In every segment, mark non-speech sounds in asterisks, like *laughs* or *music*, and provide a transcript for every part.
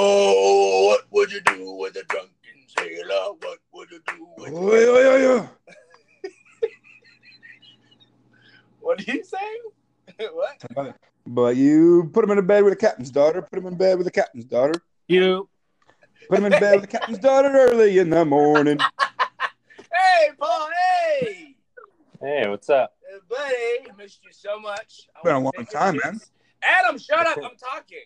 Oh, what would you do with a drunken sailor? What would you do with? Oh, yeah, yeah, yeah. What are you saying? *laughs* what? But you put him in a bed with the captain's daughter. Put him in bed with the captain's daughter. You. Put him in bed with the captain's daughter early in the morning. *laughs* Hey, Paul. Hey, Hey, what's up? Uh, buddy. Missed you so much. I Been a long time, this. man. Adam, shut up. I'm talking.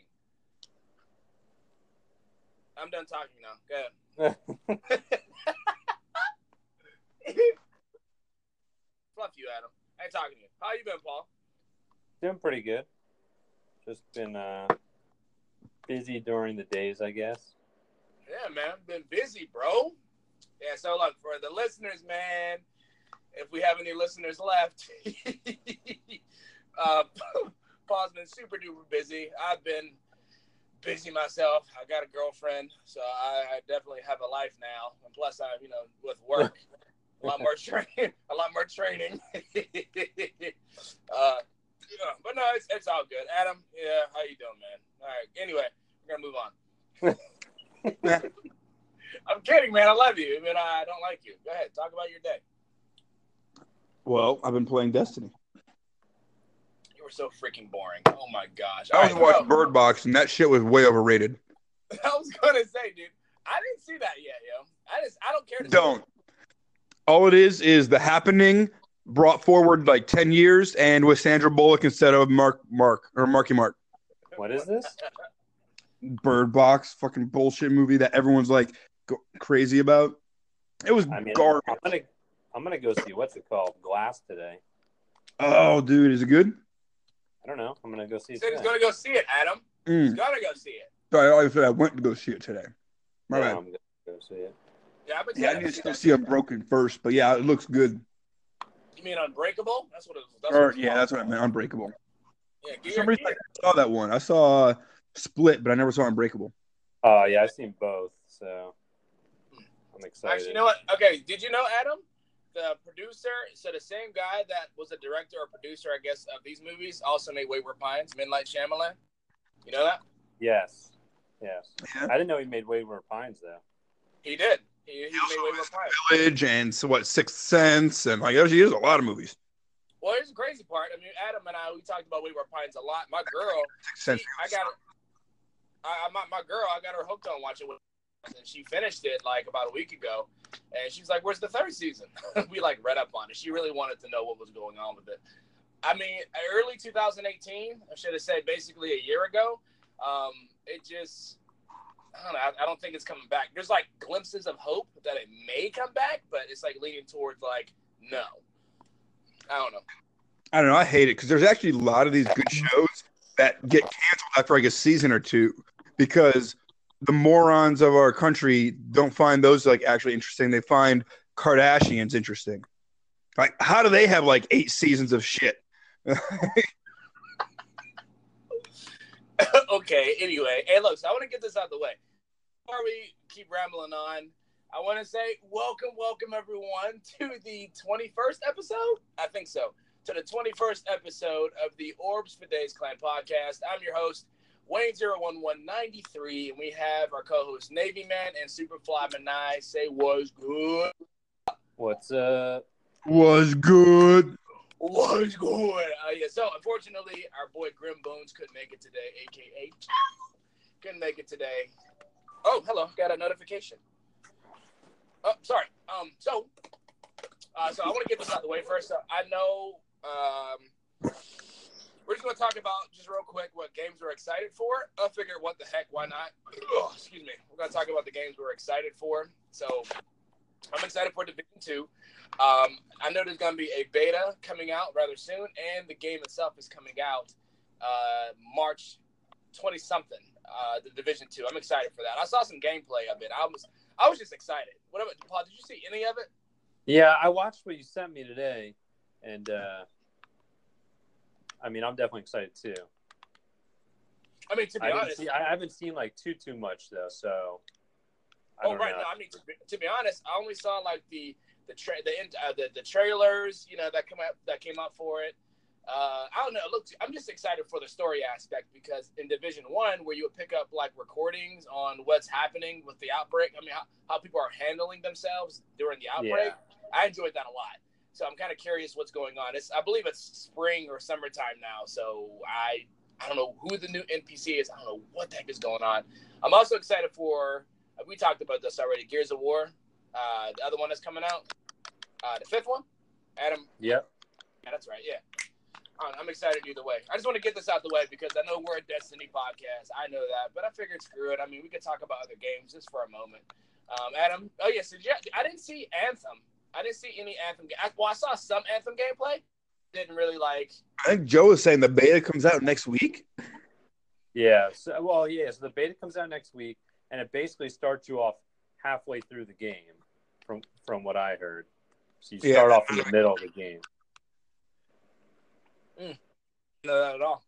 I'm done talking now. Go ahead. *laughs* Fluff you, Adam. I ain't talking to you. How you been, Paul? Doing pretty good. Just been uh, busy during the days, I guess. Yeah, man. Been busy, bro. Yeah, so look, for the listeners, man, if we have any listeners left, *laughs* uh, *laughs* Paul's been super duper busy. I've been busy myself. I got a girlfriend, so I, I definitely have a life now. And plus, I, you know, with work, a lot more *laughs* training, a lot more training. *laughs* uh, yeah, but no, it's, it's all good. Adam, yeah, how you doing, man? All right. Anyway, we're gonna move on. *laughs* I'm kidding, man. I love you, but I don't like you. Go ahead, talk about your day. Well, I've been playing Destiny. You were so freaking boring. Oh my gosh. All I was right, watching go. Bird Box, and that shit was way overrated. *laughs* I was gonna say, dude, I didn't see that yet, yo. I just, I don't care. To Don't. All it is is the happening brought forward like ten years, and with Sandra Bullock instead of Mark Mark or Marky Mark. What is this? Bird Box, fucking bullshit movie that everyone's like go- crazy about. It was I mean, garbage. I'm gonna, I'm gonna go see what's it called, Glass today. Oh, dude, is it good? I don't know. I'm gonna go see He it. said he's gonna go see it, Adam. He's Mm. gonna go see it. Sorry, I said I went to go see it today. My Yeah, bad. I'm gonna go see it. Yeah, I've been Yeah, I need to you still that. see Unbroken first, but yeah, it looks good. You mean Unbreakable? That's what it was. That's Or, what yeah, called. that's what I meant. Unbreakable. Yeah, For some your- reason, I never saw that one. I saw uh, Split, but I never saw Unbreakable. Oh yeah, I've seen both, so I'm excited. Actually, you know what? Okay, did you know Adam? The producer, so the same guy that was the director or producer, I guess, of these movies, also made Wayward Pines, M. Night Shyamalan. You know that? Yes, yes. Yeah. I didn't know he made Wayward Pines though. He did. He, he also made Wayward Pines. Village and so what Sixth Sense and like there's, there's a lot of movies. Well, here's the crazy part. I mean, Adam and I, we talked about Wayward Pines a lot. My girl, Sixth Sense. she- I got her. I, I- my, my girl, I got her hooked on watching it, and she finished it like about a week ago, and she's like, "Where's the third season?" *laughs* we like read up on it. She really wanted to know what was going on with it. I mean, early 2018, I should have said basically a year ago. Um, it just, I don't know. I, I don't think it's coming back. There's like glimpses of hope that it may come back, but it's like leaning towards like no. I don't know. I don't know. I hate it because there's actually a lot of these good shows that get canceled after like a season or two because the morons of our country don't find those like actually interesting. They find Kardashians interesting. Like, how do they have like eight seasons of shit? *laughs* okay, anyway. Hey, look, so I want to get this out of the way. Before we keep rambling on, I want to say welcome, welcome everyone to the 21st episode. I think so. To the 21st episode of the Orbs for Days Clan podcast. I'm your host, Wayne01193, and we have our co host, Navy Man and Superfly Manai. Say, was good. What's up? Was good. Was good. Uh, yeah, so unfortunately, our boy Grim Bones couldn't make it today, aka couldn't make it today. Oh, hello, got a notification. Oh, sorry. Um, so, uh, so I want to get this out of the way first. So I know, um, we're just gonna talk about just real quick what games we're excited for. I figured, what the heck, why not? Oh, excuse me. We're gonna talk about the games we're excited for. So, I'm excited for Division Two. Um, I know there's going to be a beta coming out rather soon, and the game itself is coming out uh, March 20 something. Uh, the Division Two. I'm excited for that. I saw some gameplay of it. I was I was just excited. What about Paul? Did you see any of it? Yeah, I watched what you sent me today, and uh, I mean, I'm definitely excited too. I mean, to be I honest, seen, I haven't seen like too too much though, so. I oh right, know. no, I mean to be, to be honest, I only saw like the the tra- the, uh, the the trailers, you know, that come out that came out for it. Uh, I don't know. Look, I'm just excited for the story aspect because in Division One, where you would pick up like recordings on what's happening with the outbreak. I mean, how, how people are handling themselves during the outbreak. Yeah. I enjoyed that a lot. So I'm kind of curious what's going on. It's I believe it's spring or summertime now. So I I don't know who the new NPC is. I don't know what the heck is going on. I'm also excited for. We talked about this already. Gears of War, uh, the other one that's coming out, uh, the fifth one. Adam. Yep. Yeah, that's right. Yeah. I'm excited either way. I just want to get this out the way because I know we're a Destiny podcast. I know that, but I figured screw it. I mean, we could talk about other games just for a moment. Um, Adam, oh yes, yeah, I didn't see Anthem. I didn't see any Anthem. Game. Well, I saw some Anthem gameplay. Didn't really like. I think Joe was saying the beta comes out next week. Yeah. So, well, yeah. So the beta comes out next week, and it basically starts you off halfway through the game, from from what I heard. So you start yeah. off in the middle of the game. Mm. No, not at all.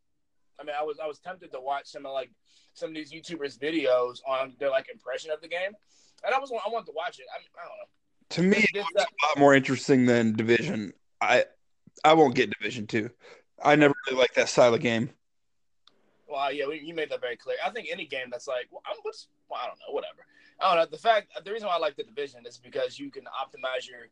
I mean, I was I was tempted to watch some of like some of these YouTubers' videos on their like impression of the game, and I was I wanted to watch it. I, mean, I don't know. To me, it's a lot more interesting than Division. I I won't get Division two. I never really like that style of game. Well, yeah, you made that very clear. I think any game that's like, well, I'm, what's, well, I don't know, whatever. I don't know. The fact, the reason why I like the Division is because you can optimize your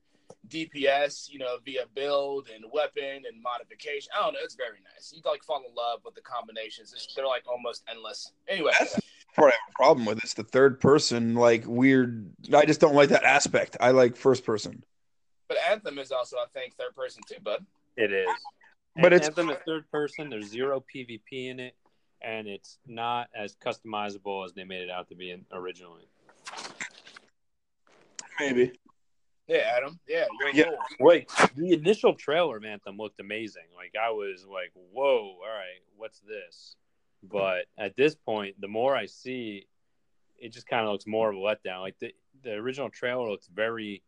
DPS, you know, via build and weapon and modification. I don't know. It's very nice. You like fall in love with the combinations. It's, they're like almost endless. Anyway, that's part I have a problem with. It's the third person, like weird. I just don't like that aspect. I like first person. But Anthem is also, I think, third person too, bud. It is. But it's Anthem is third person. There's zero PvP in it, and it's not as customizable as they made it out to be originally. Maybe. Yeah, Adam. Yeah, yeah. Wait, the initial trailer of Anthem looked amazing. Like I was like, "Whoa, all right, what's this?" But at this point, the more I see, it just kind of looks more of a letdown. Like the the original trailer looks very,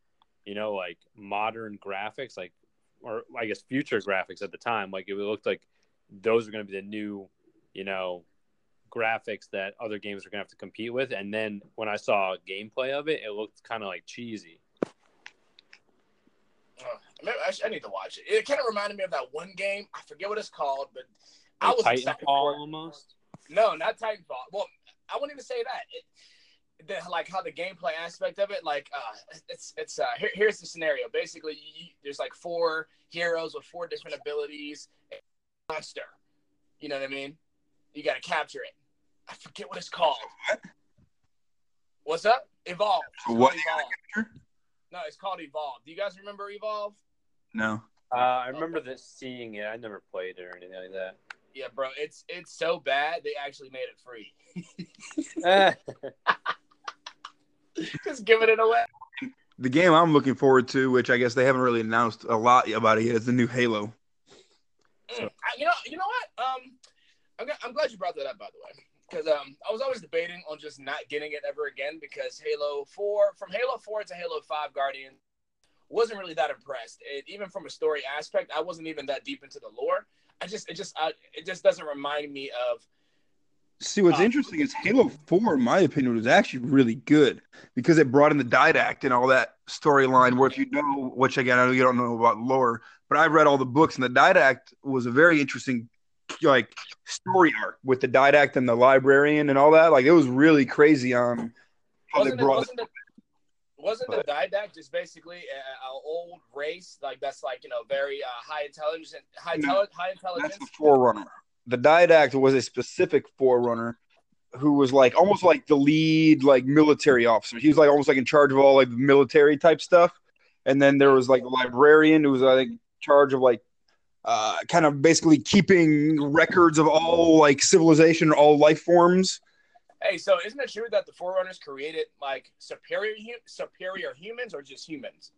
you know, like modern graphics, like or I guess future graphics at the time. Like it looked like those are going to be the new, you know, graphics that other games are going to have to compete with. And then when I saw gameplay of it, it looked kind of like cheesy. Uh, I, need to watch it. It kind of reminded me of that one game. I forget what it's called, but like I was Titanfall almost. No, not Titanfall. Well, I wouldn't even say that. It, the, like how the gameplay aspect of it, like uh, it's it's uh, here, here's the scenario. Basically, you, there's like four heroes with four different abilities. Monster, you know what I mean? You got to capture it. I forget what it's called. What's up? Evolve. What? Evolve. No, it's called Evolve. Do you guys remember Evolve? No. Uh, I remember okay. this seeing it. I never played it or anything like that. Yeah, bro, it's it's so bad they actually made it free. *laughs* *laughs* Just giving it away. The game I'm looking forward to, which I guess they haven't really announced a lot about it yet, is the new Halo. Mm, I, you know, you know what? Um, I'm, I'm glad you brought that up, by the way because um, I was always debating on just not getting it ever again because Halo Four, from Halo Four to Halo Five Guardian, wasn't really that impressed. It, even from a story aspect, I wasn't even that deep into the lore. I just, it just, I, it just doesn't remind me of. See, what's uh, interesting is Halo Four, in my opinion, was actually really good because it brought in the Didact and all that storyline. Where if you know, which again, I know you don't know about lore, but I read all the books, and the Didact was a very interesting like story arc with the didact and the librarian and all that. Like it was really crazy on how wasn't they brought it. Wasn't, wasn't the didact just basically an old race like that's like you know very uh, high intelligence, high, no, high intelligence? That's the forerunner. The didact was a specific forerunner who was like almost like the lead like military officer. He was like almost like in charge of all like military type stuff. And then there was like a librarian who was I think charge of like uh, kind of basically keeping records of all like civilization, all life forms. Hey, so isn't it true that the Forerunners created like superior superior humans or just humans?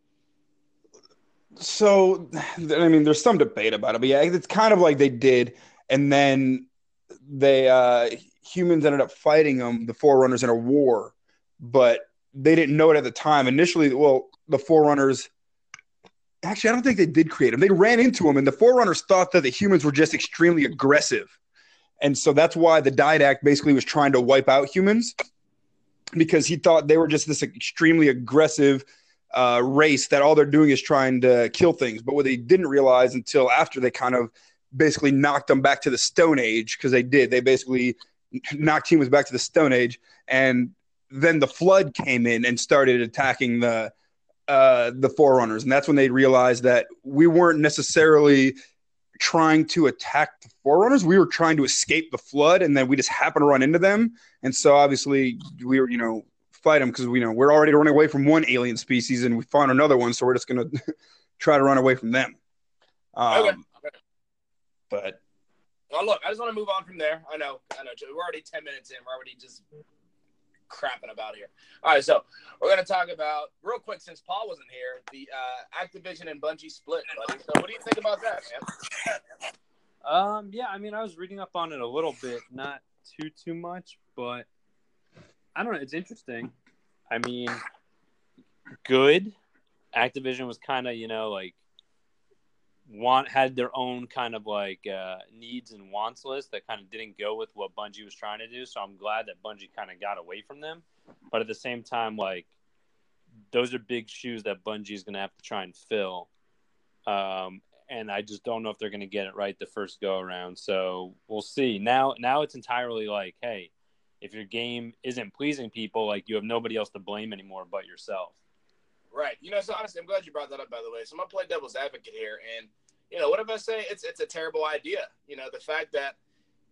So, I mean, there's some debate about it, but yeah, it's kind of like they did, and then they uh, humans ended up fighting them, the Forerunners, in a war, but they didn't know it at the time. Initially, well, the Forerunners actually, I don't think they did create them. They ran into them, and the Forerunners thought that the humans were just extremely aggressive. And so that's why the Didact basically was trying to wipe out humans because he thought they were just this extremely aggressive uh, race that all they're doing is trying to kill things. But what they didn't realize until after they kind of basically knocked them back to the Stone Age because they did. They basically knocked humans back to the Stone Age, and then the flood came in and started attacking the uh, the Forerunners, and that's when they realized that we weren't necessarily trying to attack the Forerunners. We were trying to escape the flood, and then we just happened to run into them. And so obviously we were, you know, fight them because we you know we're already running away from one alien species, and we found another one, so we're just gonna *laughs* try to run away from them. Um, Okay. okay. But Well, look, I just want to move on from there. I know, I know. We're already ten minutes in. We're already just crapping about here. All right, so we're gonna talk about real quick since Paul wasn't here, the uh, Activision and Bungie split, buddy. So, what do you think about that, man? Um, yeah, I mean, I was reading up on it a little bit, not too too much, but I don't know. It's interesting. I mean, good. Activision was kind of, you know, like want had their own kind of like uh, needs and wants list that kind of didn't go with what Bungie was trying to do. So I'm glad that Bungie kind of got away from them. But at the same time, like those are big shoes that Bungie is going to have to try and fill. Um, and I just don't know if they're going to get it right the first go around. So we'll see. Now, now it's entirely like, hey, if your game isn't pleasing people, like you have nobody else to blame anymore but yourself. Right. You know, so honestly, I'm glad you brought that up. By the way, so I'm gonna play devil's advocate here, and you know, what if I say it's it's a terrible idea? You know, the fact that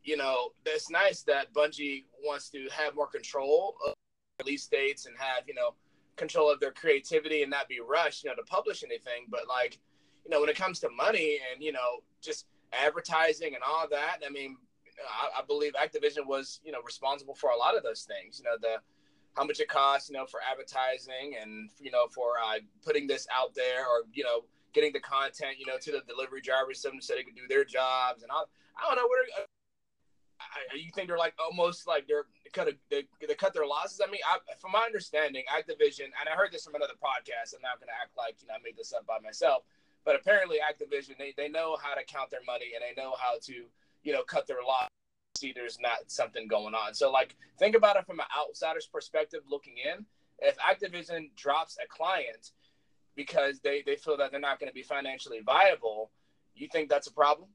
you know it's nice that Bungie wants to have more control of release dates and have you know control of their creativity and not be rushed, you know, to publish anything. But like, you know, when it comes to money and you know just advertising and all that, I mean, I, I believe Activision was you know responsible for a lot of those things. You know, the how much it costs, you know, for advertising and you know for uh, putting this out there, or you know, getting the content, you know, to the delivery drivers so they can do their jobs and all. I don't know where. Uh, I, you think they're like almost like they're cut a, they, they cut their losses? I mean, I, from my understanding, Activision, and I heard this from another podcast. I'm not going to act like you know I made this up by myself, but apparently Activision they, they know how to count their money and they know how to you know cut their loss see there's not something going on. So like think about it from an outsider's perspective looking in. If Activision drops a client because they, they feel that they're not going to be financially viable, you think that's a problem?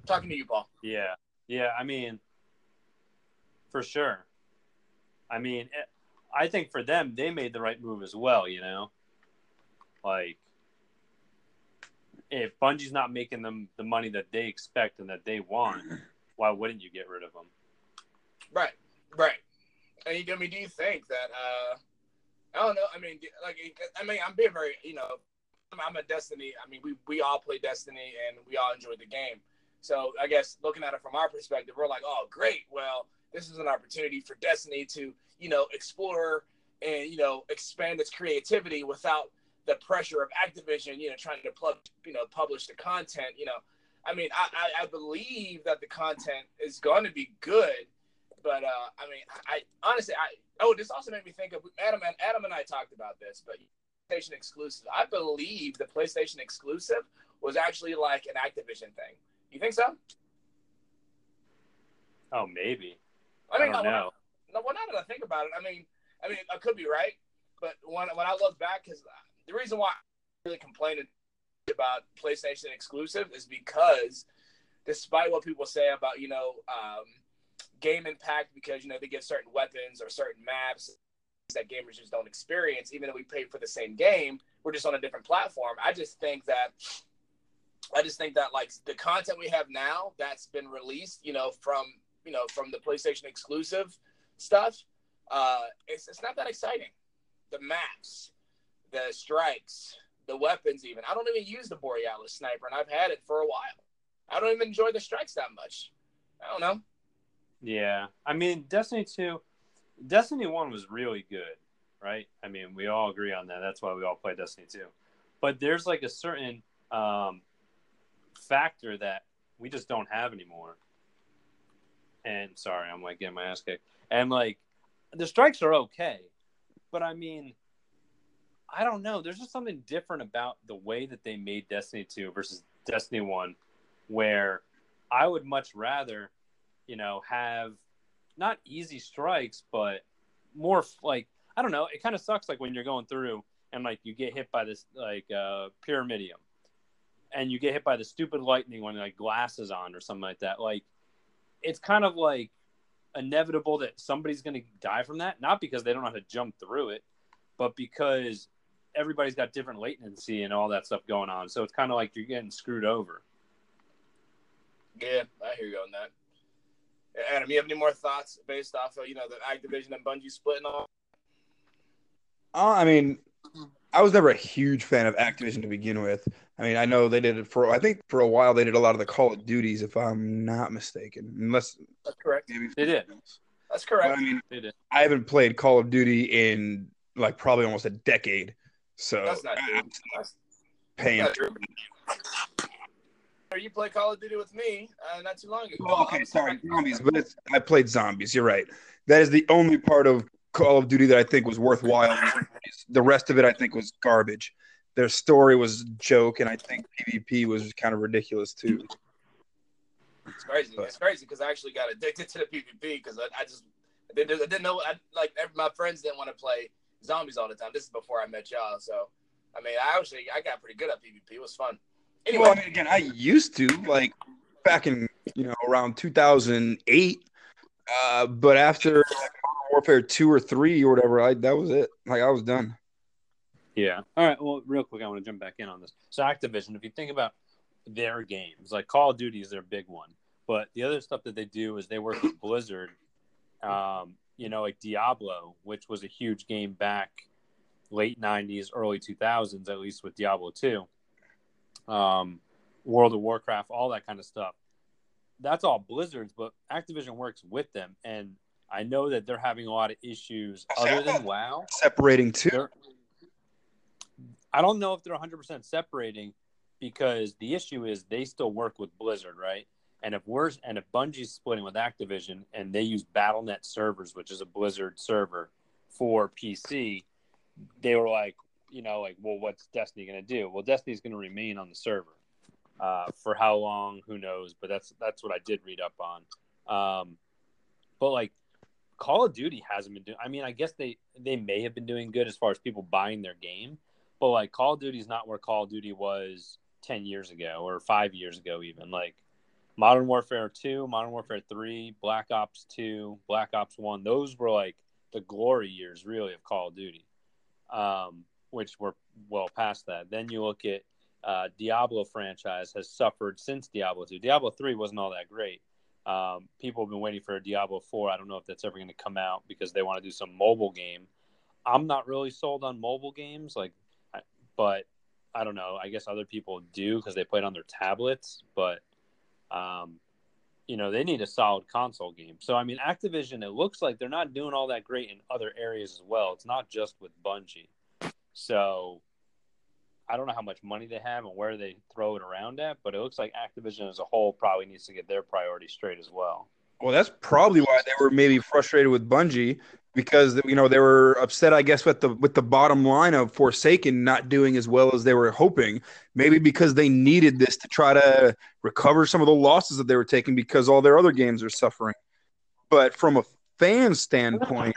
I'm talking to you, Paul. Yeah. Yeah. I mean, for sure. I mean, it, I think for them, they made the right move as well, you know? Like, if Bungie's not making them the money that they expect and that they want, *clears throat* why wouldn't you get rid of them? Right, right. And you, I mean, do you think that? uh I don't know. I mean, like, I mean, I'm being very, you know, I'm a Destiny. I mean, we we all play Destiny and we all enjoy the game. So I guess looking at it from our perspective, we're like, oh, great. Well, this is an opportunity for Destiny to, you know, explore and you know expand its creativity without the pressure of Activision, you know, trying to plug, you know, publish the content. You know, I mean, I, I, I believe that the content is going to be good, but uh, I mean, I honestly, I oh, this also made me think of Adam and Adam and I talked about this, but PlayStation exclusive. I believe the PlayStation exclusive was actually like an Activision thing. You think so? Oh, maybe. I mean, I don't no, know. no, well, now that I think about it, I mean, I mean, I could be right, but when when I look back, because the reason why I really complaining about PlayStation exclusive is because, despite what people say about you know um, game impact, because you know they get certain weapons or certain maps that gamers just don't experience, even though we pay for the same game, we're just on a different platform. I just think that. I just think that like the content we have now that's been released, you know, from you know from the PlayStation exclusive stuff, uh, it's it's not that exciting. The maps, the strikes, the weapons, even. I don't even use the Borealis sniper, and I've had it for a while. I don't even enjoy the strikes that much. I don't know. Yeah. I mean, Destiny 2, Destiny 1 was really good, right? I mean, we all agree on that. That's why we all play Destiny 2. But there's like a certain um, factor that we just don't have anymore. And sorry, I'm like getting my ass kicked. And like, the strikes are okay. But I mean, I don't know. There's just something different about the way that they made Destiny 2 versus Destiny 1 where I would much rather, you know, have not easy strikes, but more like I don't know. It kind of sucks like when you're going through and like you get hit by this like uh, Pyramidion, and you get hit by the stupid lightning when like glasses on or something like that. Like it's kind of like inevitable that somebody's going to die from that, not because they don't know how to jump through it, but because everybody's got different latency and all that stuff going on. So it's kind of like you're getting screwed over. Yeah, I hear you on that. Adam, you have any more thoughts based off of you know the Activision and Bungie splitting off? Uh, I mean, I was never a huge fan of Activision to begin with. I mean, I know they did it for. I think for a while they did a lot of the Call of Duties, if I'm not mistaken. Unless that's correct, maybe they did. That's correct. But, I mean, they did. I haven't played Call of Duty in like probably almost a decade. So that's not true. That's, paying. That's not You play Call of Duty with me uh, not too long ago. Oh, okay, sorry, zombies, but I played zombies. You're right. That is the only part of Call of Duty that I think was worthwhile. The rest of it, I think, was garbage. Their story was a joke, and I think PvP was kind of ridiculous too. It's crazy. But, it's crazy because I actually got addicted to the PvP because I, I, just I didn't, I didn't know. I, like my friends didn't want to play zombies all the time. This is before I met y'all, so I mean, I actually I got pretty good at PvP. It was fun. Anyway, well, I mean, again, I used to like back in you know around 2008, uh, but after like, Warfare two or three or whatever, I that was it. Like I was done. Yeah. All right. Well, real quick, I want to jump back in on this. So Activision, if you think about their games, like Call of Duty is their big one, but the other stuff that they do is they work with Blizzard. Um, you know, like Diablo, which was a huge game back late '90s, early 2000s, at least with Diablo 2. Um, World of Warcraft, all that kind of stuff. That's all Blizzard's, but Activision works with them, and I know that they're having a lot of issues other than WoW. Separating too. I don't know if they're 100% separating because the issue is they still work with Blizzard, right? And if we're and if Bungie's splitting with Activision and they use BattleNet servers, which is a Blizzard server for PC, they were like, you know, like, well, what's Destiny going to do? Well, Destiny's going to remain on the server uh, for how long? Who knows? But that's that's what I did read up on. Um, but like, Call of Duty hasn't been doing. I mean, I guess they they may have been doing good as far as people buying their game, but like Call of Duty is not where Call of Duty was ten years ago or five years ago, even like Modern Warfare Two, Modern Warfare Three, Black Ops Two, Black Ops One. Those were like the glory years, really, of Call of Duty, um, which were well past that. Then you look at uh, Diablo franchise has suffered since Diablo Two. Diablo Three wasn't all that great um, people have been waiting for a Diablo 4. I don't know if that's ever going to come out because they want to do some mobile game. I'm not really sold on mobile games, like, but I don't know. I guess other people do because they play it on their tablets, but um, you know they need a solid console game. So I mean, Activision, it looks like they're not doing all that great in other areas as well. It's not just with Bungie. So I don't know how much money they have and where they throw it around at, but it looks like Activision as a whole probably needs to get their priorities straight as well. Well, that's probably why they were maybe frustrated with Bungie because you know they were upset, I guess, with the with the bottom line of Forsaken not doing as well as they were hoping. Maybe because they needed this to try to recover some of the losses that they were taking because all their other games are suffering. But from a fan standpoint,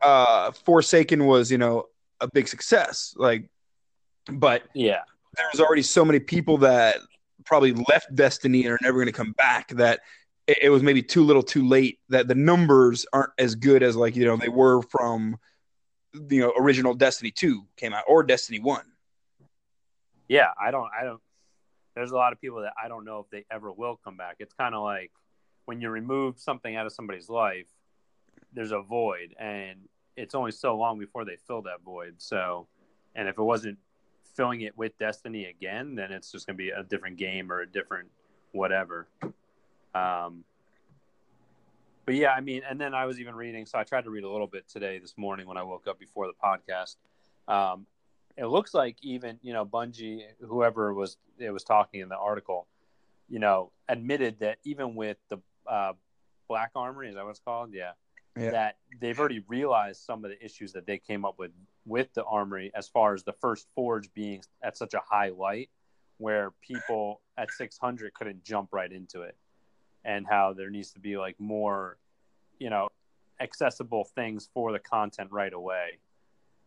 uh, Forsaken was you know a big success. Like but yeah, there's already so many people that probably left Destiny and are never going to come back that it, it, was maybe too little, too late. That the numbers aren't as good as like you know they were from you know original Destiny two came out or Destiny one. Yeah, I don't, I don't. There's a lot of people that I don't know if they ever will come back. It's kind of like when you remove something out of somebody's life, there's a void, and it's only so long before they fill that void. So, and if it wasn't filling it with Destiny again, then it's just going to be a different game or a different whatever. Um, but yeah, I mean, and then I was even reading, so I tried to read a little bit today, this morning when I woke up before the podcast. Um, it looks like even you know Bungie, whoever was it was talking in the article, you know, admitted that even with the uh, Black Armory, is that what it's called? Yeah. yeah. That they've already realized some of the issues that they came up with with the armory as far as the first forge being at such a high light where people at 600 couldn't jump right into it and how there needs to be like more you know accessible things for the content right away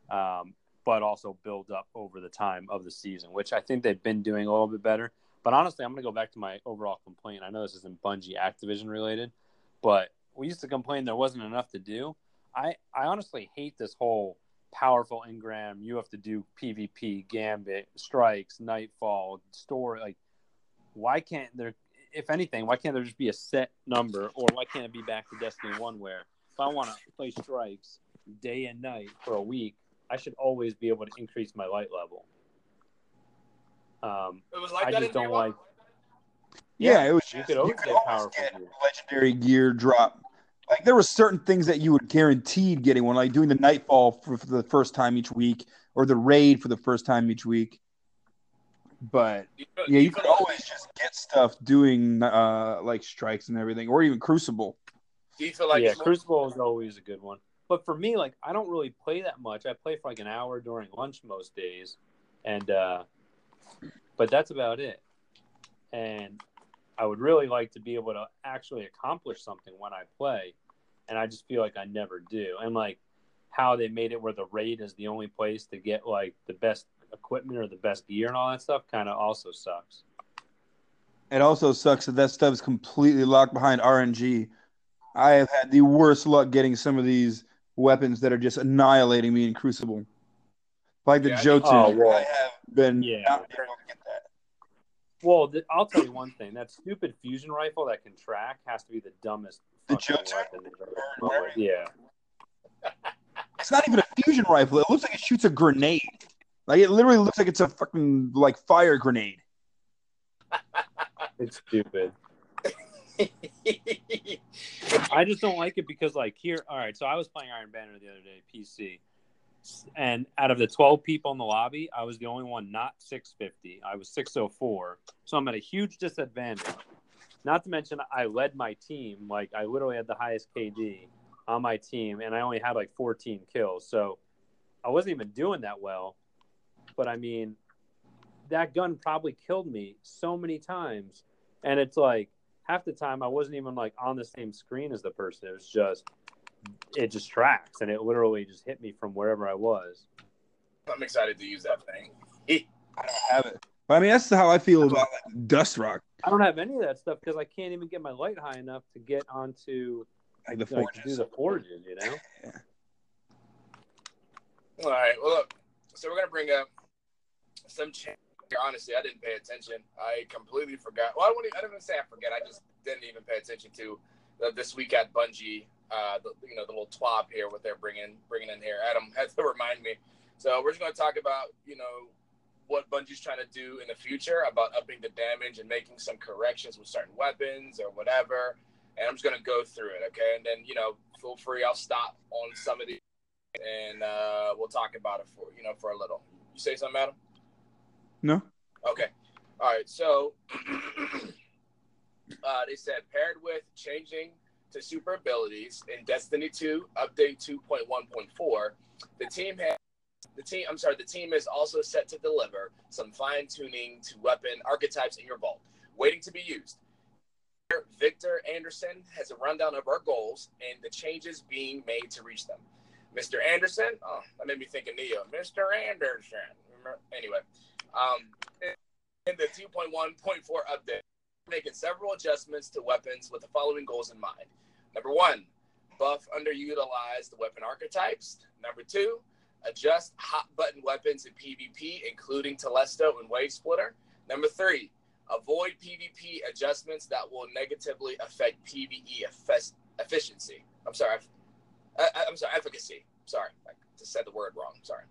um, but also build up over the time of the season, which I think they've been doing a little bit better. But honestly, I'm going to go back to my overall complaint. I know this isn't Bungie Activision related, but we used to complain there wasn't enough to do. I, I honestly hate this whole powerful engram. You have to do PvP, Gambit, strikes, Nightfall, story. Like, why can't there? If anything, why can't there just be a set number, or why can't it be back to Destiny One, where if I want to play strikes day and night for a week, I should always be able to increase my light level. Um, It was like I just don't like. Yeah, it was you just could always get always get gear. legendary gear drop. Like there were certain things that you would guaranteed getting one, like doing the nightfall for, for the first time each week, or the raid for the first time each week. But you feel- yeah, you you could feel like- always just get stuff doing uh like strikes and everything, or even Crucible. Do you feel like yeah, Crucible is always a good one. But for me, like I don't really play that much. I play for like an hour during lunch most days, and uh, but that's about it. And I would really like to be able to actually accomplish something when I play, and I just feel like I never do. And like how they made it where the raid is the only place to get like the best equipment or the best gear and all that stuff kind of also sucks. It also sucks that that stuff is completely locked behind RNG. I have had the worst luck getting some of these weapons that are just annihilating me in Crucible. Like the Yeah, I Jotun, Oh, well, I have been yeah. not able to get that. Well, th- I'll tell you one thing: that stupid fusion rifle that can track has to be the dumbest The Jotun? weapon they've ever come up with. Yeah, It's not even a fusion rifle. It looks like it shoots a grenade. Like it literally looks like it's a fucking like fire grenade. it's stupid. I just don't like it because, like, here, all right. So I was playing Iron Banner the other day, PC, and out of the twelve people in the lobby, I was the only one not six fifty. I was six oh four, so I'm at a huge disadvantage. Not to mention, I led my team. Like, I literally had the highest KD on my team, and I only had like 14 kills. So I wasn't even doing that well. But I mean, that gun probably killed me so many times, and it's like half the time I wasn't even like on the same screen as the person. It was just it just tracks and it literally just hit me from wherever I was. I'm excited to use that thing. I don't have it. I mean, that's how I feel about Dust Rock, I don't have any of that stuff because I can't even get my light high enough to get onto like the like do the forges, you know? *laughs* All right. Well, look. So we're gonna bring up some change. Honestly, I didn't pay attention. I completely forgot. Well, I don't. I didn't say I forget. I just didn't even pay attention to the, this week at Bungie. Uh, the, you know, the little TWAB here, what they're bringing bringing in here. Adam *laughs* had to remind me. So we're just gonna talk about you know what Bungie's trying to do in the future about upping the damage and making some corrections with certain weapons or whatever. And I'm just gonna go through it, okay? And then you know, feel free. I'll stop on some of these and uh, we'll talk about it for you know for a little. You say something, Adam? No, Okay. All right. So *clears throat* uh, they said paired with changing to super abilities in Destiny 2 update 2.1.4, the team has the team. I'm sorry. The team is also set to deliver some fine tuning to weapon archetypes in your vault, waiting to be used. Victor Anderson has a rundown of our goals and the changes being made to reach them. Mr. Anderson, oh, that made me think of Neo. Mr. Anderson. Anyway, um, in the 2.1.4 update, making several adjustments to weapons with the following goals in mind. Number one, buff underutilized weapon archetypes. Number two, adjust hot button weapons in PvP, including Telesto and Wave Splitter. Number three, avoid PvP adjustments that will negatively affect PvE efficiency. I'm sorry, I, I'm sorry, efficacy. Sorry, I just said the word wrong. Sorry.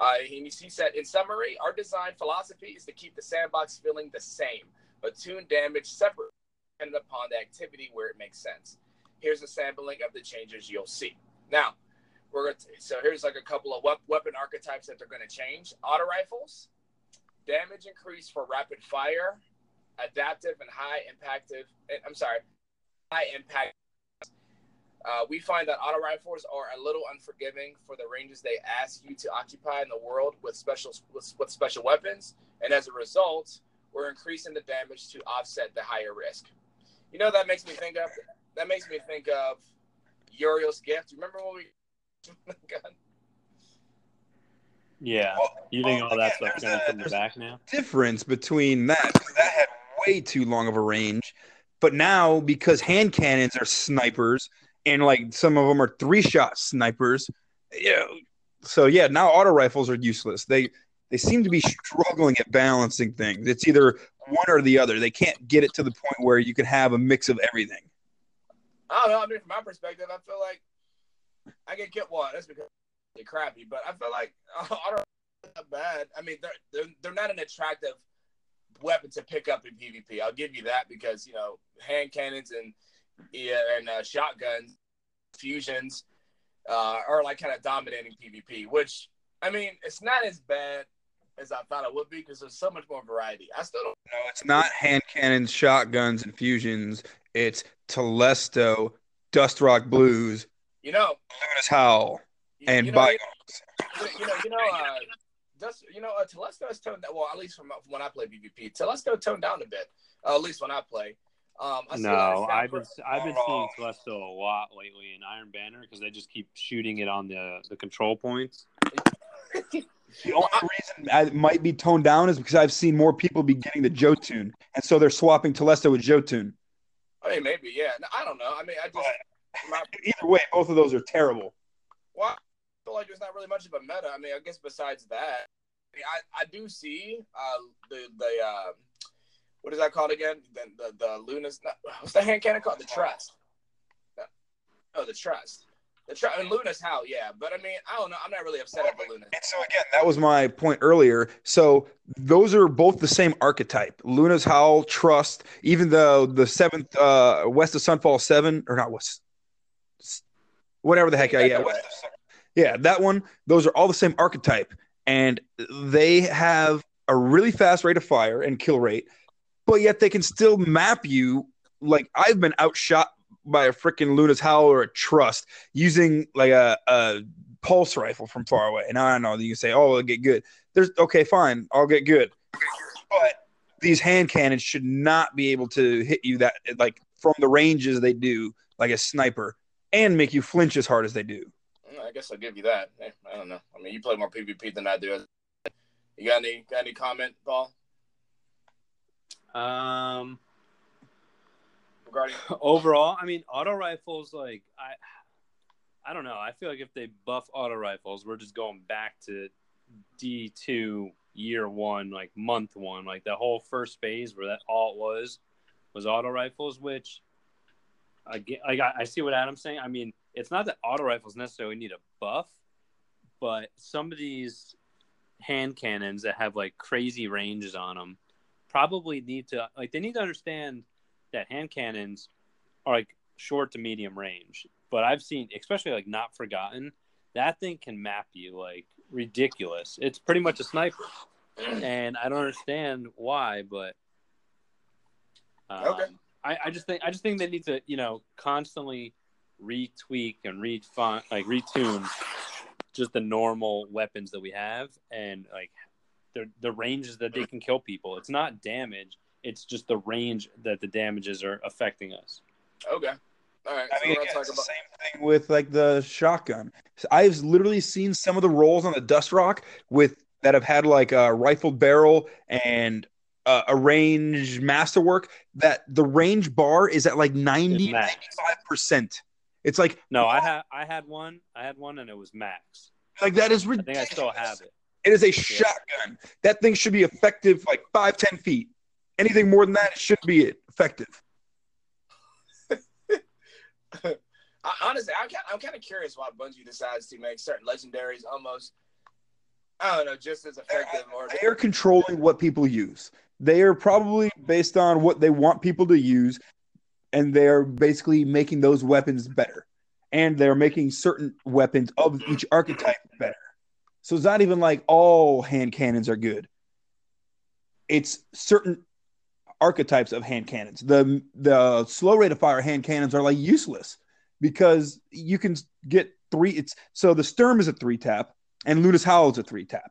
Uh, he, he said, in summary, our design philosophy is to keep the sandbox feeling the same, but tune damage separate, depending upon the activity where it makes sense. Here's a sampling of the changes you'll see. Now, we're going to, so here's like a couple of weapon archetypes that they're going to change. Auto rifles, damage increase for rapid fire, adaptive and high impactive. I'm sorry, high impact uh, we find that auto rifles are a little unforgiving for the ranges they ask you to occupy in the world with special with, with special weapons, and as a result, we're increasing the damage to offset the higher risk. You know that makes me think of that makes me think of Uriel's gift. Remember when we *laughs* gun? Yeah. You think well, all that again, stuff's there's gonna a- be from the back now? difference between that That had way too long of a range. But now, because hand cannons are snipers, and like some of them are three shot snipers, know, so yeah, now auto rifles are useless. They they seem to be struggling at balancing things. It's either one or the other. They can't get it to the point where you can have a mix of everything. I don't know. I mean, from my perspective, I feel like I get killed. Well, that's because they're crappy, but I feel like *laughs* auto not bad. I mean, they're, they're they're not an attractive weapon to pick up in PvP. I'll give you that because you know hand cannons and yeah, and uh, shotguns fusions uh, are like kind of dominating PvP. Which I mean, it's not as bad as I thought it would be because there's so much more variety. I still don't. know. it's not hand cannons, shotguns, and fusions. It's Telesto, Dust Rock Blues, You know. Luna's Howl, you- and you know, Bygones. you know, you know, uh, just you know, uh, Telesto has toned down. Well, at least from, from when I play PvP, Telesto toned down a bit. Uh, at least when I play. Um, I see a lot of No, I've been I've been seeing Telesto a lot lately in Iron Banner because they just keep shooting it on the the control points. *laughs* The only reason I it might be toned down is because I've seen more people be getting the Jotun, and so they're swapping Telesto with Jotun. I mean, maybe, yeah. No, I don't know. I mean, I just, my, Either way, both of those are terrible. well, I feel like there's not really much of a meta. I mean, I guess besides that, I, mean, I, I do see uh, the the uh, what is that called again? The the, the Luna's not, what's the hand cannon called? The Trust. Oh, the Trust. The Trust. And Luna's Howl? Yeah, but I mean, I don't know. I'm not really upset at the Luna. And so again, that was my point earlier. So those are both the same archetype. Luna's Howl, Trust, even though the seventh uh West of Sunfall seven or not West whatever the heck yeah, yeah, West of yeah, that one, those are all the same archetype. And they have a really fast rate of fire and kill rate, but yet they can still map you like I've been outshot by a freaking Luna's Howl or a Trust using like a, a pulse rifle from far away. And I don't know you can say, "Oh, it'll get good." There's okay, fine, I'll get good. But these hand cannons should not be able to hit you that like from the ranges they do, like a sniper, and make you flinch as hard as they do. I guess I'll give you that. I don't know. I mean, you play more PvP than I do. You got any got any comment, Paul, Um, regarding? *laughs* overall, I mean, auto rifles like I I don't know. I feel like if they buff auto rifles, we're just going back to D two year one, like month one, like the whole first phase where that all it was was auto rifles, which I get, like I, I see what Adam's saying. I mean, it's not that auto rifles necessarily need a buff, but some of these hand cannons that have like crazy ranges on them probably need to like they need to understand that hand cannons are like short to medium range. But I've seen, especially like not forgotten, that thing can map you like ridiculous. It's pretty much a sniper, and I don't understand why, but um, Okay. I, I just think I just think they need to you know constantly retweak and refine like retune just the normal weapons that we have and like the the ranges that they can kill people. It's not damage. It's just the range that the damages are affecting us. Okay. All right. I so mean, we're again, gonna it's talk the same thing with like the shotgun. I've literally seen some of the rolls on the Dust Rock with that have had like a rifled barrel and uh, a range masterwork. That the range bar is at like 90 95 percent. It's like No, I had I had one. I had one, and it was max. like that is I think ridiculous. I still have it. It is a shotgun. That thing should be effective like five ten feet. Anything more than that, it shouldn't be effective. *laughs* I, honestly, I'm kind, I'm kind of curious why Bungie decides to make certain legendaries almost, I don't know, just as effective or. They are controlling what people use. They are probably based on what they want people to use, and they're basically making those weapons better. And they're making certain weapons of each archetype better. So it's not even like all hand cannons are good. It's certain archetypes of hand cannons. The the slow rate of fire hand cannons are like useless because you can get three. It's so the Sturm is a three tap and Luna's Howl is a three tap.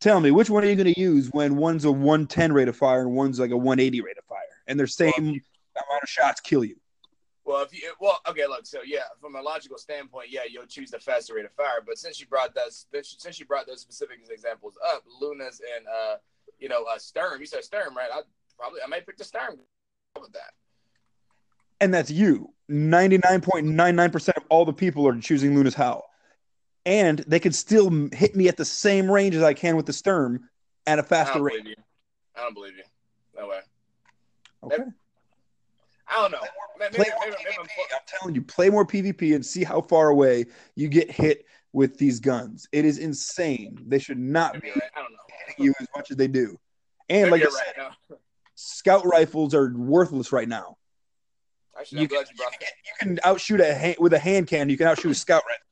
Tell me, which one are you going to use when one's a 110 rate of fire and one's like a 180 rate of fire, and their same amount of shots kill you? Well, if you well, okay, look. So yeah, from a logical standpoint, yeah, you'll choose the faster rate of fire. But since you brought those, since you brought those specific examples up, Luna's and uh, you know, uh, Sturm. You said Sturm, right? I probably I might pick the Sturm with that. And that's you. Ninety nine point nine nine percent of all the people are choosing Luna's Howl, and they can still hit me at the same range as I can with the Sturm at a faster rate. You. I don't believe you. No way. Okay. I don't know. Maybe, play maybe, maybe, maybe I'm, I'm telling you, play more PvP and see how far away you get hit with these guns. It is insane. They should not be right. I don't know. hitting you as much as they do. And like I said, right, scout rifles are worthless right now. Actually, you, can, you, you, can, outshoot a hand, with a hand cannon. You can outshoot a scout rifle.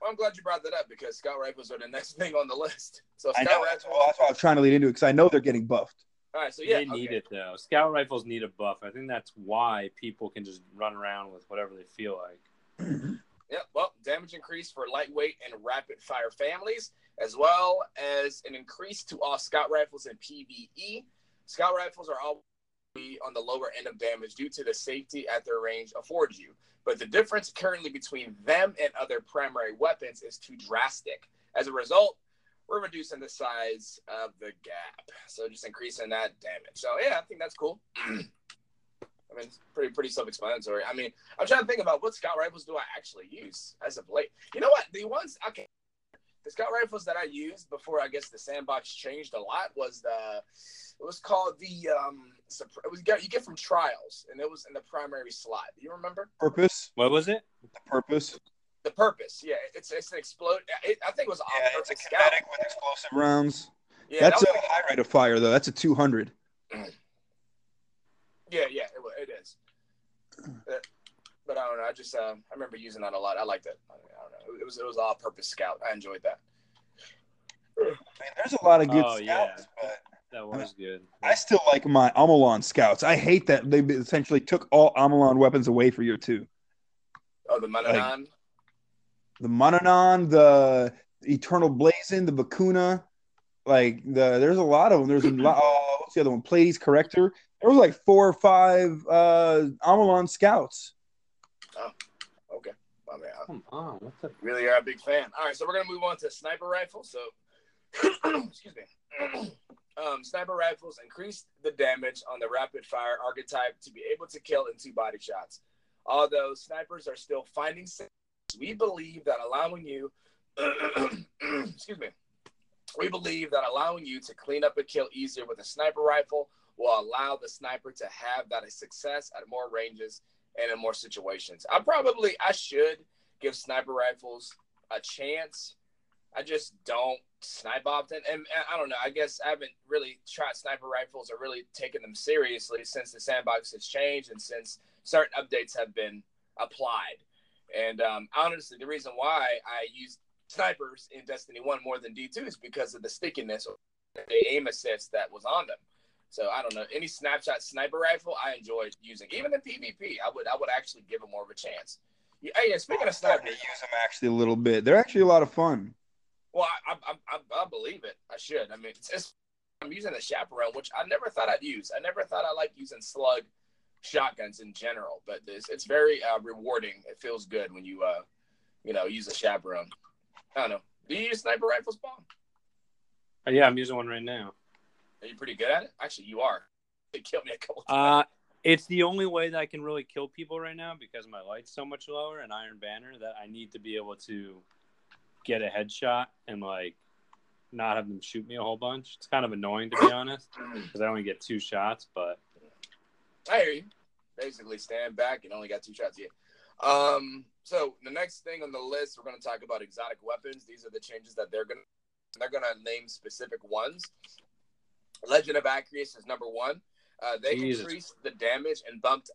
Well, I'm glad you brought that up because scout rifles are the next *laughs* thing on the list. So scout I know, rifles. Well, that's what I was trying to lead into it because I know they're getting buffed. All right, so yeah, they need it though. Scout rifles need a buff. I think that's why people can just run around with whatever they feel like. *clears throat* yeah, well, damage increase for lightweight and rapid fire families, as well as an increase to all scout rifles in PVE. Scout rifles are all on the lower end of damage due to the safety at their range affords you. But the difference currently between them and other primary weapons is too drastic. As a result, we're reducing the size of the gap. So just increasing that damage. So yeah, I think that's cool. *clears throat* I mean, it's pretty pretty self-explanatory. I mean, I'm trying to think about what scout rifles do I actually use as of late. You know what? The ones okay, the scout rifles that I used before I guess the sandbox changed a lot was the it was called the um it was you get from trials and it was in the primary slot. Do you remember? Purpose. What was it? The purpose. The purpose, yeah, it's it's an explode. It, I think it was yeah, it's a kinetic scout. with explosive rounds. Yeah, that's that a like, high rate of fire though. That's a two hundred. *clears throat* yeah, yeah, it, it is. But, but I don't know. I just uh, I remember using that a lot. I liked it. I, don't know. It was it was all purpose scout. I enjoyed that. I mean, there's a lot of good oh, scouts, yeah. but that was good. I still like my Omolon scouts. I hate that they essentially took all Omolon weapons away for year two. Oh, the Manannan. Like, the Manannan, the Eternal Blazon, the Vicuna. Like the there's a lot of them. There's a lot. *clears throat* Oh, what's the other one? Pleiades Corrector. There was like four or five uh Omolon scouts. Oh, okay. I mean, Come on, what the? Really are a big fan. All right, so we're gonna move on to sniper rifle. So, *clears throat* excuse me. *clears throat* um, sniper rifles increase the damage on the rapid fire archetype to be able to kill in two body shots. Although snipers are still finding we believe that allowing you, *clears throat* excuse me, we believe that allowing you to clean up a kill easier with a sniper rifle will allow the sniper to have that success at more ranges and in more situations. I probably I should give sniper rifles a chance. I just don't snipe often, and, and, I don't know. I guess I haven't really tried sniper rifles or really taken them seriously since the sandbox has changed and since certain updates have been applied. And um, honestly, the reason why I use snipers in Destiny 1 more than D2 is because of the stickiness or the aim assist that was on them. So I don't know. Any snapshot sniper rifle I enjoyed using. Even in PvP, I would I would actually give them more of a chance. Yeah, yeah speaking of snipers, use them actually a little bit. They're actually a lot of fun. Well, I I, I, I believe it. I should. I mean, *laughs* it's, it's, I'm using the chaperone, which I never thought I'd use. I never thought I liked using slug shotguns in general, but it's, it's very uh, rewarding. It feels good when you, uh, you know, use a chaperone. I don't know. Do you use sniper rifles, Paul? Uh, yeah, I'm using one right now. Are you pretty good at it? Actually, you are. *laughs* It killed me a couple times. Uh, it's the only way that I can really kill people right now because my light's so much lower and Iron Banner that I need to be able to get a headshot and like not have them shoot me a whole bunch. It's kind of annoying to be honest because I only get two shots, but I hear you. Basically, stand back and only got two shots yet. Um, so the next thing on the list, we're going to talk about exotic weapons. These are the changes that they're going to they're going to name specific ones. Legend of Acrius is number one. Uh, they Jesus. increased the damage and bumped.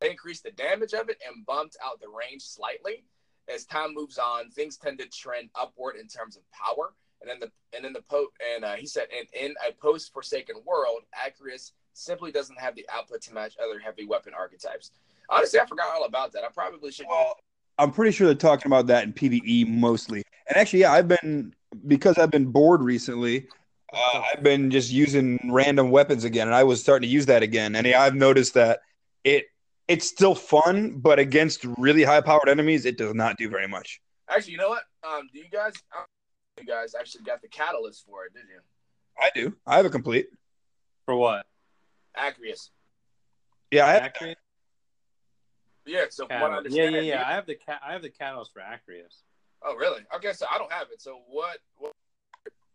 They increased the damage of it and bumped out the range slightly. As time moves on, things tend to trend upward in terms of power. And then the and then the po and uh, he said, in, in a post Forsaken world, Acrius simply doesn't have the output to match other heavy weapon archetypes. Honestly, I forgot all about that. I probably should. Well, I'm pretty sure they're talking about that in PVE mostly. And actually, yeah, I've been because I've been bored recently. Uh, I've been just using random weapons again, and I was starting to use that again. And yeah, I've noticed that it it's still fun, but against really high powered enemies, it does not do very much. Actually, you know what? Um, do you guys, you guys actually got the catalyst for it? Did you? I do. I have a complete. For what? Acrius. Yeah, I have, Acrius? Yeah. So from what I Catalyst. Yeah, yeah, yeah. I have the ca- I have the catalyst for Acrius. Oh, really? Okay, so I don't have it. So what? what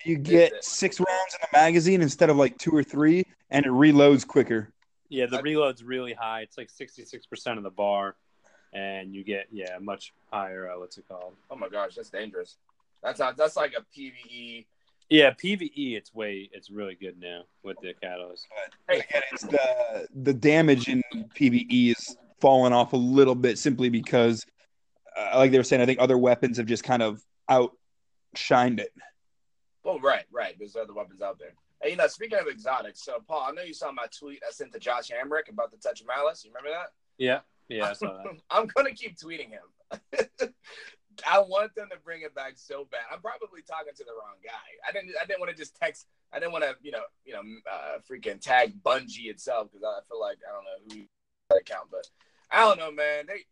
you get six rounds in the magazine instead of like two or three, and it reloads quicker. Yeah, the I- reload's really high. It's like sixty six percent of the bar, and you get yeah much higher. Uh, what's it called? oh my gosh, that's dangerous. That's not. That's like a PVE. Yeah, PVE. It's way. It's really good now with the catalyst. But again, it's the the damage in PVE is falling off a little bit simply because, uh, like they were saying, I think other weapons have just kind of outshined it. Oh, right, right. There's other weapons out there. Hey, you know, speaking of exotics, so Paul, I know you saw my tweet I sent to Josh Hamrick about the touch of malice. You remember that? Yeah, yeah. I saw that. *laughs* I'm gonna keep tweeting him. *laughs* I want them to bring it back so bad. I'm probably talking to the wrong guy. I didn't. I didn't want to just text. I didn't want to, you know, you know, uh, freaking tag Bungie itself because I feel like I don't know who that account, but I don't know, man. They.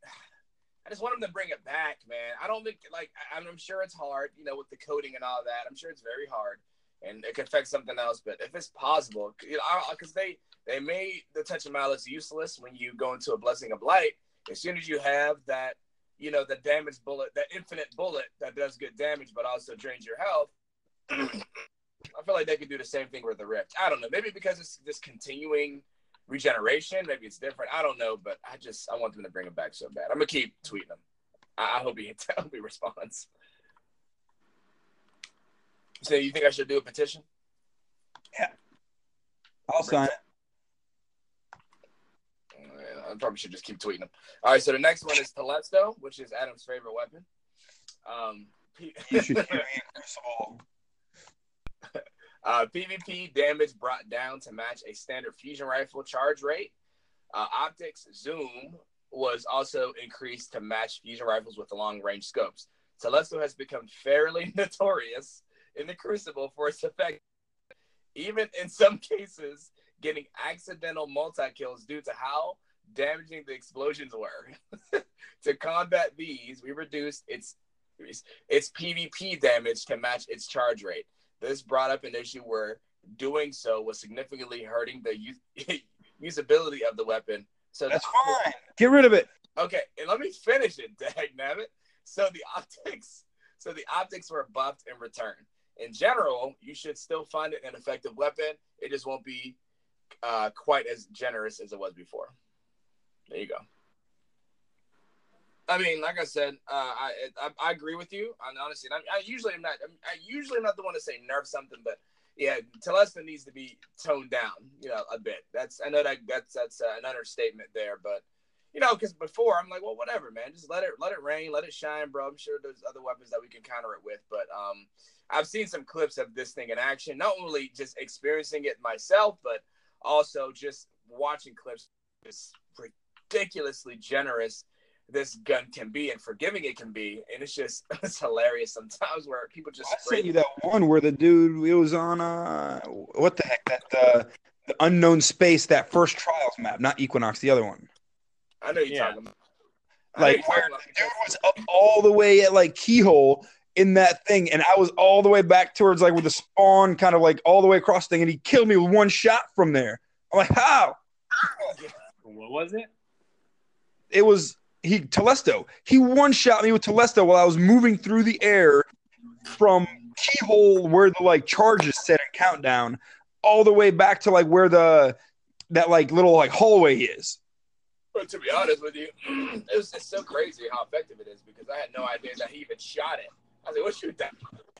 I just want them to bring it back, man. I don't think like I- I'm sure it's hard, you know, with the coding and all that. I'm sure it's very hard, and it could affect something else. But if it's possible, you know, because they they made the touch of malice useless when you go into a blessing of light. As soon as you have that, you know, the damage bullet, that infinite bullet that does good damage but also drains your health. *clears throat* I feel like they could do the same thing with the rift. I don't know. Maybe because it's this continuing regeneration. Maybe it's different. I don't know, but I just I want them to bring it back so bad. I'm gonna keep tweeting them. I, I hope he *laughs* I hope he responds. So you think I should do a petition? Yeah. I'll sign it. I probably should just keep tweeting them. All right, so the next one is Telesto, which is Adam's favorite weapon. Um, P- You should give me a crucible. uh, PvP damage brought down to match a standard fusion rifle charge rate. Uh, optics zoom was also increased to match fusion rifles with long range scopes. Telesto has become fairly *laughs* notorious in the Crucible for its effect, even in some cases, getting accidental multi kills due to how damaging the explosions were. *laughs* to combat these, we reduced its its PvP damage to match its charge rate. This brought up an issue where doing so was significantly hurting the use- *laughs* usability of the weapon. So That's the- fine. Get rid of it. Okay, and let me finish it, *laughs* dag nabbit. So the optics, so the optics were buffed in return. In general, you should still find it an effective weapon. It just won't be uh, quite as generous as it was before. There you go. I mean, like I said, uh, I, I I agree with you. And honestly, I, I usually am not. I usually am not the one to say nerf something, but yeah, Telesto needs to be toned down, you know, a bit. That's I know that that's that's uh, an understatement there, but you know, because before I'm like, well, whatever, man, just let it let it rain, let it shine, bro. I'm sure there's other weapons that we can counter it with, but um, I've seen some clips of this thing in action. Not only just experiencing it myself, but also just watching clips. Just ridiculously generous this gun can be and forgiving it can be, and it's just *laughs* it's hilarious sometimes where people just I sent you that one where the dude it was on uh what the heck that uh, the unknown space that first trials map, not Equinox, the other one. I know you're Yeah. talking about. I Like where talking about the dude was up all the way at like keyhole in that thing, and I was all the way back towards like with the spawn, kind of like all the way across the thing, and he killed me with one shot from there. I'm like, how? What was it? It was he Telesto. He one shot me with Telesto while I was moving through the air from keyhole where the like charges set and countdown all the way back to like where the that like little like hallway is. But to be honest with you, *clears throat* it was it's so crazy how effective it is because I had no idea that he even shot it. I was like, "What shoot that?"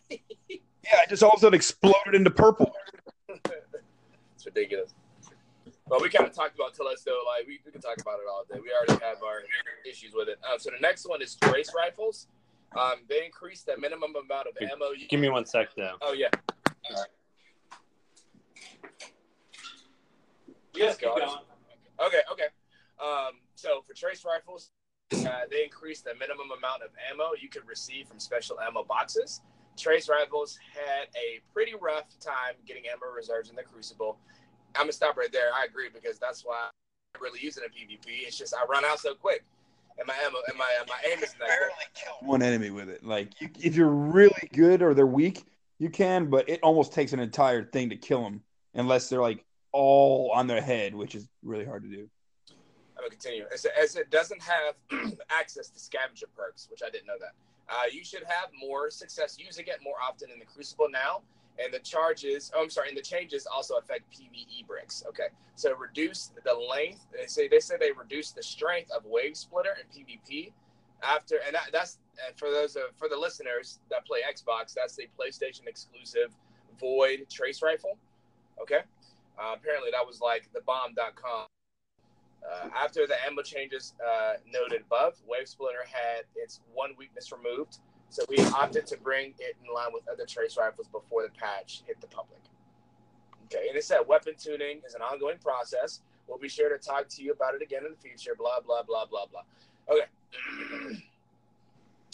Yeah, it just all of a sudden exploded into purple. *laughs* it's ridiculous. But we kind of talked about Telesto. Like we, we can talk about it all day. We already have our issues with it. Uh, so the next one is trace rifles. Um, they increased the minimum amount of Give- ammo. You Give me one sec, though. Oh yeah. All right. Yes, go on. Okay, okay. Um, so for trace rifles, uh, they increased the minimum amount of ammo you could receive from special ammo boxes. Trace rifles had a pretty rough time getting ammo reserves in the Crucible. I'm gonna stop right there. I agree because that's why I'm really use it in PvP. It's just I run out so quick, and my ammo and my my aim isn't that barely good. kill one enemy with it. Like you, if you're really good or they're weak, you can, but it almost takes an entire thing to kill them unless they're like all on their head, which is really hard to do. I'm gonna continue. As, as it doesn't have *clears throat* access to scavenger perks, which I didn't know that. Uh, you should have more success using it more often in the Crucible now. And the charges, oh, I'm sorry, and the changes also affect PVE bricks. Okay, so reduce the length. They say they say they reduce the strength of Wave Splitter and PvP after, and that, that's and for those for the listeners that play Xbox, that's the PlayStation exclusive Void Trace Rifle. Okay, uh, apparently that was like the bomb.com uh, after the ammo changes uh, noted above, Wave Splitter had its one weakness removed, so we opted to bring it in line with other trace rifles before the patch hit the public. Okay, and it said weapon tuning is an ongoing process. We'll be sure to talk to you about it again in the future. Blah blah blah blah blah. Okay. *clears throat*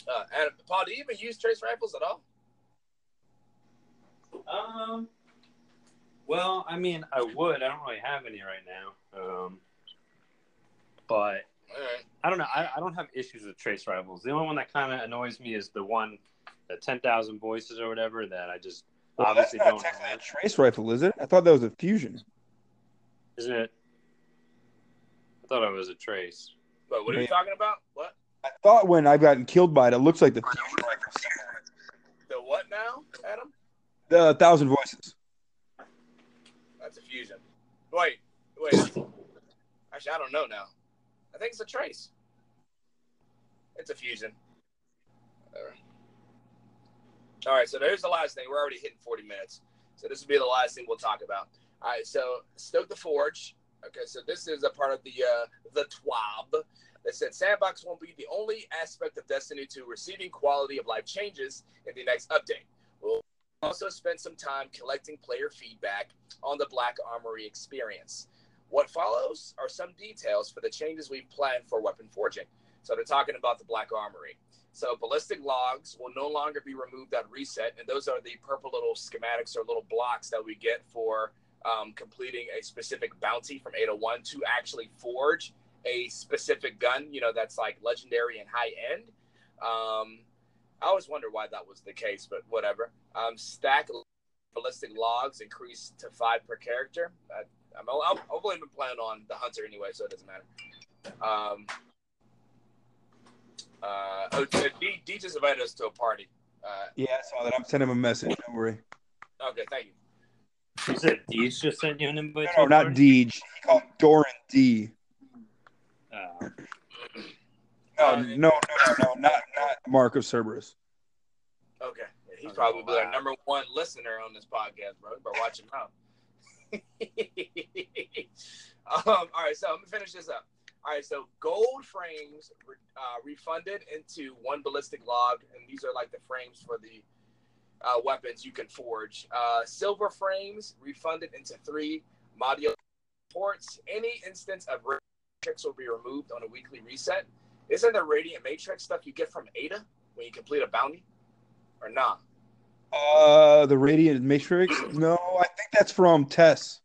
uh, and Paul, do you even use trace rifles at all? Um. Well, I mean, I would. I don't really have any right now. Um, but right. I don't know. I, I don't have issues with trace rifles. The only one that kind of annoys me is the one, the ten thousand voices or whatever that I just Well, obviously that's not don't technically a have. trace rifle, is it? I thought that was a fusion. Isn't it? I thought it was a trace. But what are you Yeah. talking about? What? I thought when I've gotten killed by it, it looks like the fusion rifle. The what now, Adam? The thousand voices. That's a fusion. Wait, wait. Actually, I don't know now. Think it's a trace. It's a fusion. All right, so there's the last thing. We're already hitting 40 minutes. So this will be the last thing we'll talk about. All right, so Stoke the Forge. Okay, so this is a part of the uh, the TWAB that said Sandbox won't be the only aspect of Destiny 2 receiving quality of life changes in the next update. We'll also spend some time collecting player feedback on the Black Armory experience. What follows are some details for the changes we've planned for weapon forging. So they're talking about the Black Armory. So ballistic logs will no longer be removed at reset, and those are the purple little schematics or little blocks that we get for um, completing a specific bounty from 801 to actually forge a specific gun. You know that's like legendary and high end. Um, I always wonder why that was the case, but whatever. Um, stack ballistic logs increased to five per character. I'm, I'm, I've only been playing on the hunter anyway, so it doesn't matter. Um, uh, oh, D, D just invited us to a party. Uh, Yeah, I saw that. I'm sending him a message. Don't worry. okay, thank you. You said Deej just sent you an invite? No, no, not? Deej. He called Doran D. Uh, No, no, no, no, no, not not Mark of Cerberus. Okay, he's probably our number one listener on this podcast, bro. But watch him out. *laughs* um, all right, so I'm gonna finish this up. All right, so gold frames uh, refunded into one ballistic log, and these are like the frames for the uh, weapons you can forge. Uh, silver frames refunded into three modulus reports. Any instance of matrix will be removed on a weekly reset. Isn't the radiant matrix stuff you get from Ada when you complete a bounty, or not? Uh, the Radiant Matrix. No, I think that's from Tess.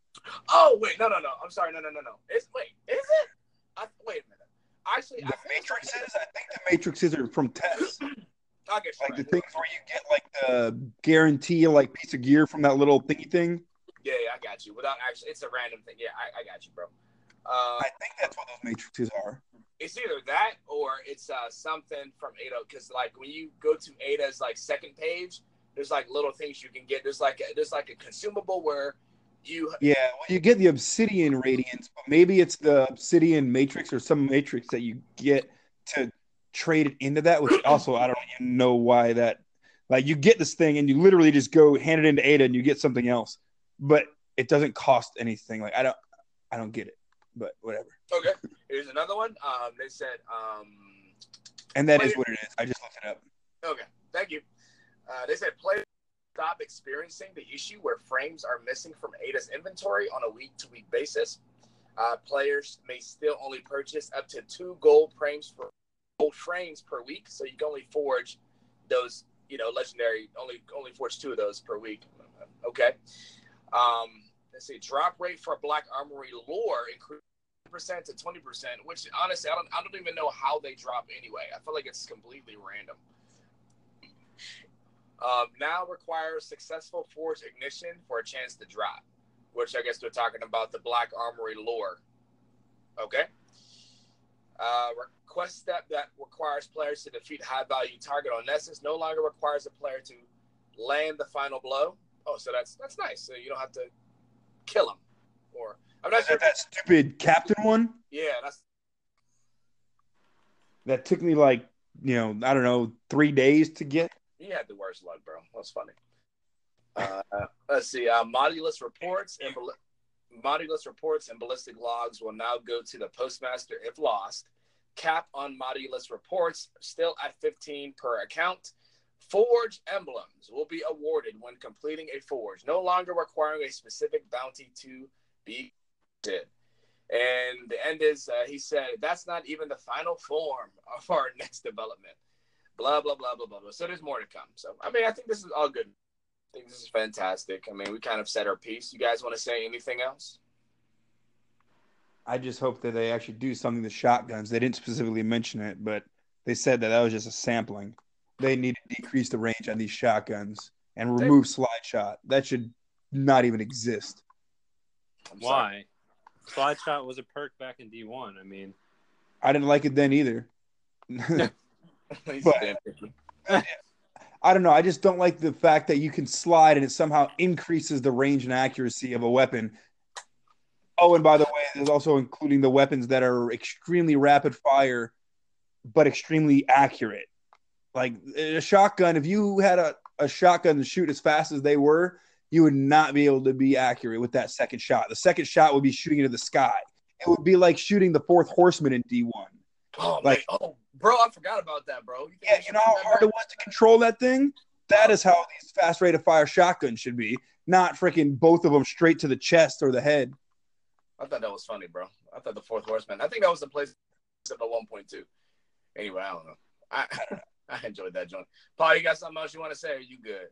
Oh wait, no, no, no. I'm sorry, no, no, no, no. It's wait, is it? I, wait a minute. Actually, I The Matrixes. I think the Matrixes are from Tess. *laughs* I guess Like you're the right. things where you get like the guarantee like piece of gear from that little thingy thing. Yeah, yeah, I got you. Without actually, it's a random thing. Yeah, I, I got you, bro. Uh, I think that's what those matrices are. it's either that or it's uh, something from Ada. Because like when you go to Ada's like second page, there's like little things you can get. There's like a, there's like a consumable where you Yeah, well, you get the Obsidian Radiance, but maybe it's the Obsidian Matrix or some Matrix that you get to trade it into that. Which also I don't even know why that. Like you get this thing and you literally just go hand it into Ada and you get something else, but it doesn't cost anything. Like I don't, I don't get it, but whatever. okay. Here's another one. Um, they said um, And that is what it is. I just looked it up. Okay, thank you. Uh, they said players stop experiencing the issue where frames are missing from Ada's inventory on a week to week basis. Uh, players may still only purchase up to two gold frames for gold frames per week, so you can only forge those, you know, legendary. Only only forge two of those per week. Okay. Um, let's see. Drop rate for Black Armory lore increased percent to twenty percent, which honestly I don't I don't even know how they drop anyway. I feel like it's completely random. Um, now requires successful forge ignition for a chance to drop, which I guess we're talking about the Black Armory lore. Okay. Uh, quest step that requires players to defeat high value target on Nessus no longer requires a player to land the final blow. Oh, so that's that's nice. So you don't have to kill him. Or I'm not sure. That, that stupid captain one Yeah, that's that took me like you know I don't know three days to get. You had the worst luck, bro. That's funny. Uh, let's see. Uh, modulus reports and modulus reports and ballistic logs will now go to the postmaster if lost. Cap on modulus reports still at 15 per account. Forge emblems will be awarded when completing a forge, no longer requiring a specific bounty to be did. And the end is, uh, he said, that's not even the final form of our *laughs* next development. Blah, blah, blah, blah, blah, blah. So there's more to come. So, I mean, I think this is all good. I think this is fantastic. I mean, we kind of said our piece. You guys want to say anything else? I just hope that they actually do something to shotguns. They didn't specifically mention it, but they said that that was just a sampling. They need to decrease the range on these shotguns and They- remove slide shot. That should not even exist. I'm sorry. Why? Slide shot was a perk back in D1. I mean, I didn't like it then either. *laughs* *laughs* But- *laughs* I don't know. I just don't like the fact that you can slide and it somehow increases the range and accuracy of a weapon. Oh, and by the way, there's also including the weapons that are extremely rapid fire, but extremely accurate. Like a shotgun, if you had a, a shotgun to shoot as fast as they were, you would not be able to be accurate with that second shot. The second shot would be shooting into the sky. It would be like shooting the fourth horseman in D1. Oh, Like- like, oh, bro, I forgot about that, bro. You Yeah, you know how hard it was to control that thing? That is how these fast rate of fire shotguns should be, not freaking both of them straight to the chest or the head. I thought that was funny, bro. I thought the fourth horseman. I think that was the place of the 1.2. Anyway, I don't know. I *laughs* I enjoyed that joint. Paul, you got something else you want to say? Or are you good?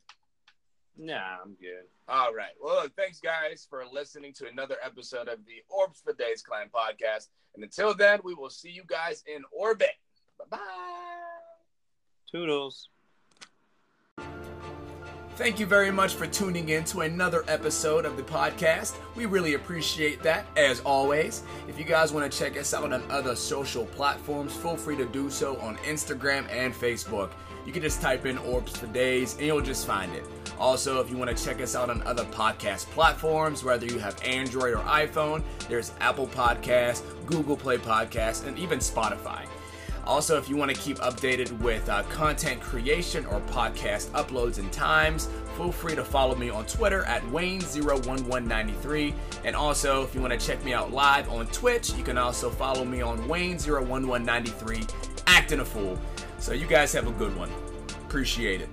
nah, I'm good. All right. Well, look, thanks guys for listening to another episode of the Orbs for Days Clan podcast. And until then, we will see you guys in orbit. Bye bye. Toodles. Thank you very much for tuning in to another episode of the podcast. We really appreciate that, as always. If you guys want to check us out on other social platforms, feel free to do so on Instagram and Facebook. You can just type in Orbs for Days and you'll just find it. Also, if you want to check us out on other podcast platforms, whether you have Android or iPhone, there's Apple Podcasts, Google Play Podcasts, and even Spotify. Also, if you want to keep updated with uh, content creation or podcast uploads and times, feel free to follow me on Twitter at Wayne01193. And also, if you want to check me out live on Twitch, you can also follow me on Wayne01193, acting a fool. So, you guys have a good one. Appreciate it.